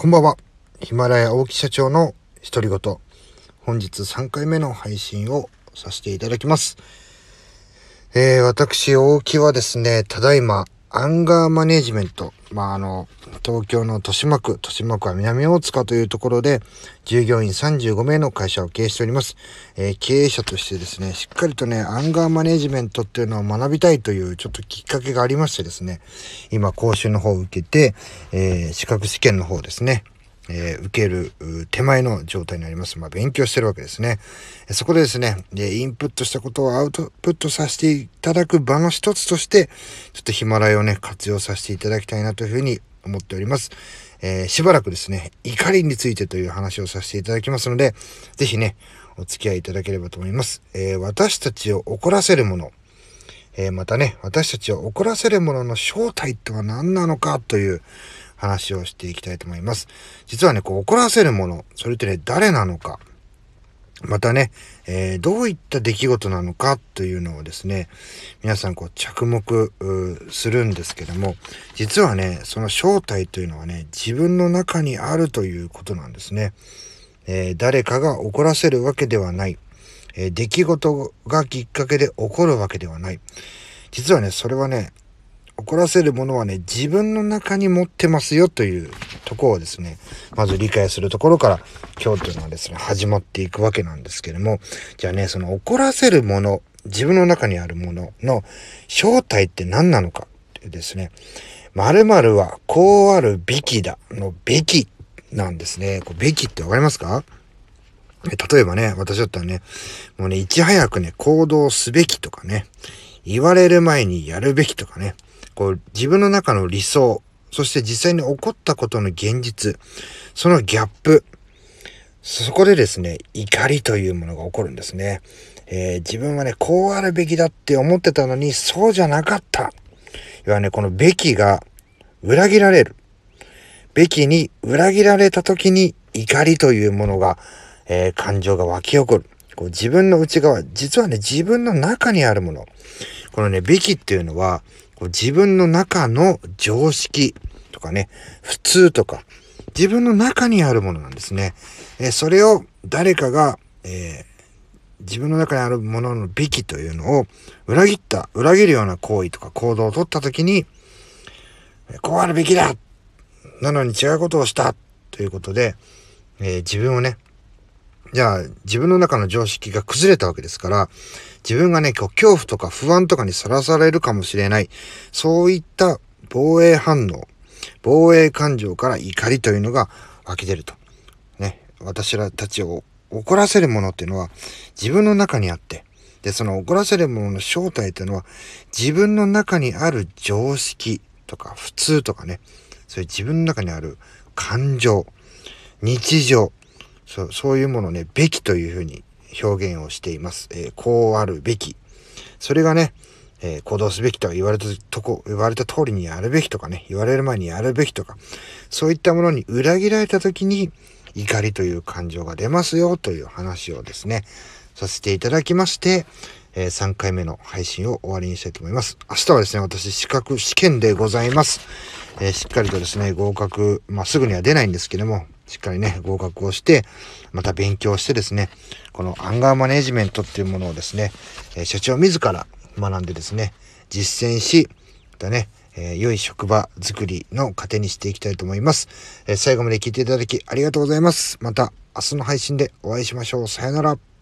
こんばんは。ヒマラヤ大木社長の独り言。本日3回目の配信をさせていただきます。えー、私、大木はですね、ただいま、アンガーマネジメント。まあ、あの、東京の豊島区、豊島区は南大塚というところで、従業員35名の会社を経営しております。えー、経営者としてですね、しっかりとね、アンガーマネジメントっていうのを学びたいというちょっときっかけがありましてですね、今、講習の方を受けて、えー、資格試験の方ですね、えー、受ける手前の状態になります。まあ、勉強してるわけですね。そこでですね、インプットしたことをアウトプットさせていただく場の一つとして、ちょっとヒマラヤをね、活用させていただきたいなというふうに思っております。えー、しばらくですね、怒りについてという話をさせていただきますので、ぜひね、お付き合いいただければと思います。えー、私たちを怒らせるもの、えー、またね、私たちを怒らせるものの正体とは何なのかという話をしていきたいと思います。実はね、こう怒らせるもの、それってね、誰なのか、またね、えー、どういった出来事なのかというのをですね、皆さんこう着目するんですけども、実はね、その正体というのはね、自分の中にあるということなんですね。えー、誰かが怒らせるわけではない。え、出来事がきっかけで起こるわけではない。実はね、それはね、怒らせるものはね、自分の中に持ってますよというところをですね、まず理解するところから今日というのはですね、始まっていくわけなんですけれども、じゃあね、その怒らせるもの、自分の中にあるものの正体って何なのかってですね、〇〇はこうあるべきだのべきなんですね。こうべきってわかりますか？例えばね、私だったらね、もうね、いち早くね、行動すべきとかね、言われる前にやるべきとかね、こう、自分の中の理想、そして実際に起こったことの現実、そのギャップ、そこでですね、怒りというものが起こるんですね。えー、自分はね、こうあるべきだって思ってたのに、そうじゃなかった。要はね、このべきが裏切られる。べきに裏切られた時に怒りというものが、えー、感情が湧き起こる。こう自分の内側、実はね、自分の中にあるもの。このね、べきっていうのは、こう自分の中の常識とかね、普通とか、自分の中にあるものなんですね。えそれを誰かが、えー、自分の中にあるもののべきというのを裏切った、裏切るような行為とか行動をとったときに、こうあるべきだなのに違うことをしたということで、えー、自分をね、じゃあ自分の中の常識が崩れたわけですから、自分がね、恐怖とか不安とかにさらされるかもしれない。そういった防衛反応、防衛感情から怒りというのが湧き出ると。ね。私らたちを怒らせるものっていうのは自分の中にあって、で、その怒らせるものの正体というのは自分の中にある常識とか普通とかね、そういう自分の中にある感情、日常、そう、そういうものね、べきというふうに表現をしています。えー、こうあるべき。それがね、えー、行動すべきとか言われたとこ、言われた通りにやるべきとかね、言われる前にやるべきとか、そういったものに裏切られた時に怒りという感情が出ますよという話をですね、させていただきまして、えー、3回目の配信を終わりにしたいと思います。明日はですね、私資格試験でございます。えー、しっかりとですね、合格、まあ、すぐには出ないんですけども、しっかりね、合格をして、また勉強してですね、このアンガーマネジメントっていうものをですね、え、社長自ら学んでですね、実践し、またね、え、良い職場づくりの糧にしていきたいと思います。え、最後まで聞いていただきありがとうございます。また明日の配信でお会いしましょう。さよなら。